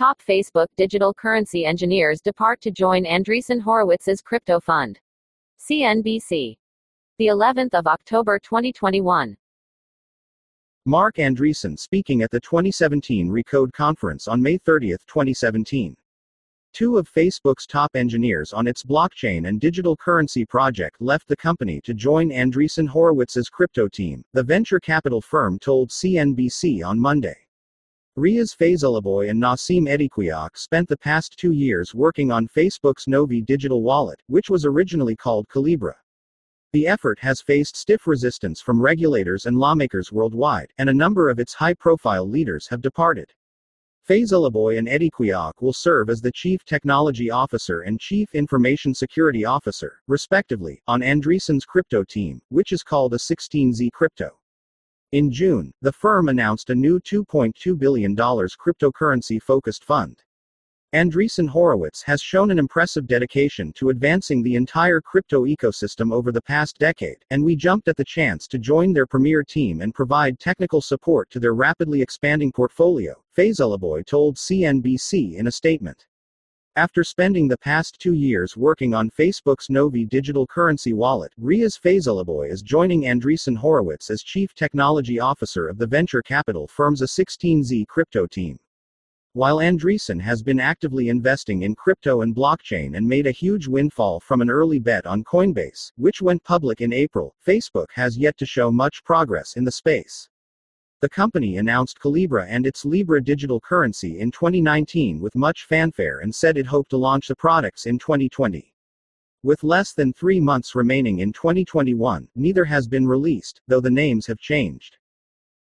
Top Facebook digital currency engineers depart to join Andreessen Horowitz's crypto fund. CNBC. The 11th of October 2021. Marc Andreessen speaking at the 2017 Recode conference on May 30, 2017. Two of Facebook's top engineers on its blockchain and digital currency project left the company to join Andreessen Horowitz's crypto team, the venture capital firm told CNBC on Monday. Riyaz Faizullabhoy and Nassim Eddequiouaq spent the past two years working on Facebook's Novi digital wallet, which was originally called Calibra. The effort has faced stiff resistance from regulators and lawmakers worldwide, and a number of its high profile leaders have departed. Faizullabhoy and Eddequiouaq will serve as the Chief Technology Officer and Chief Information Security Officer, respectively, on Andreessen's crypto team, which is called a 16Z Crypto. In June, the firm announced a new $2.2 billion cryptocurrency focused fund. Andreessen Horowitz has shown an impressive dedication to advancing the entire crypto ecosystem over the past decade, and we jumped at the chance to join their premier team and provide technical support to their rapidly expanding portfolio, Faizullabhoy told CNBC in a statement. After spending the past two years working on Facebook's Novi digital currency wallet, Riyaz Faizullabhoy is joining Andreessen Horowitz as Chief Technology Officer of the venture capital firm's A16Z crypto team. While Andreessen has been actively investing in crypto and blockchain and made a huge windfall from an early bet on Coinbase, which went public in April, Facebook has yet to show much progress in the space. The company announced Calibra and its Libra digital currency in 2019 with much fanfare and said it hoped to launch the products in 2020. With less than three months remaining in 2021, neither has been released, though the names have changed.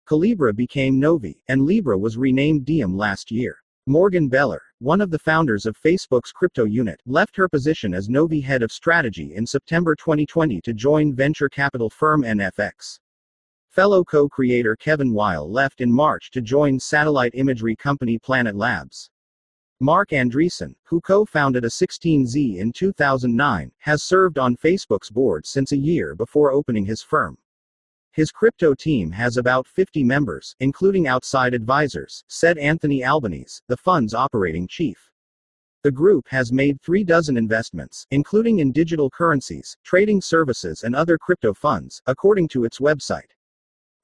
Calibra became Novi, and Libra was renamed Diem last year. Morgan Beller, one of the founders of Facebook's crypto unit, left her position as Novi head of strategy in September 2020 to join venture capital firm NFX. Fellow co creator Kevin Weil left in March to join satellite imagery company Planet Labs. Marc Andreessen, who co founded A16Z in 2009, has served on Facebook's board since a year before opening his firm. His crypto team has about 50 members, including outside advisors, said Anthony Albanese, the fund's operating chief. The group has made three dozen investments, including in digital currencies, trading services, and other crypto funds, according to its website.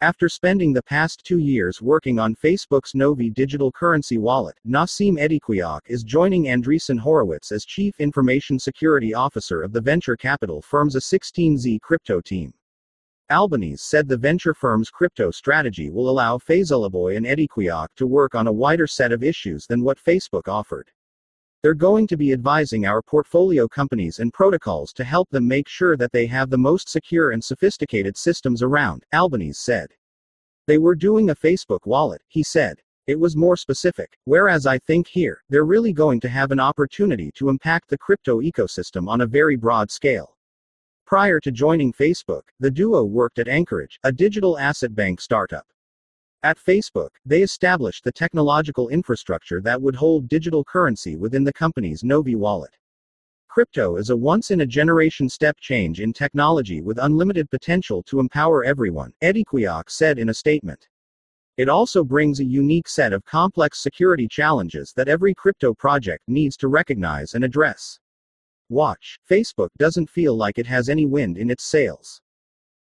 After spending the past two years working on Facebook's Novi digital currency wallet, Nassim Eddequiouaq is joining Andreessen Horowitz as Chief Information Security Officer of the venture capital firm's A16Z crypto team. Albanese said the venture firm's crypto strategy will allow Faizullabhoy and Eddequiouaq to work on a wider set of issues than what Facebook offered. They're going to be advising our portfolio companies and protocols to help them make sure that they have the most secure and sophisticated systems around, Albanese said. They were doing a Facebook wallet, he said. It was more specific, whereas I think here, they're really going to have an opportunity to impact the crypto ecosystem on a very broad scale. Prior to joining Facebook, the duo worked at Anchorage, a digital asset bank startup. At Facebook, they established the technological infrastructure that would hold digital currency within the company's Novi wallet. Crypto is a once in a generation step change in technology with unlimited potential to empower everyone, Eddie Eddequiouaq said in a statement. It also brings a unique set of complex security challenges that every crypto project needs to recognize and address. Watch, Facebook doesn't feel like it has any wind in its sails.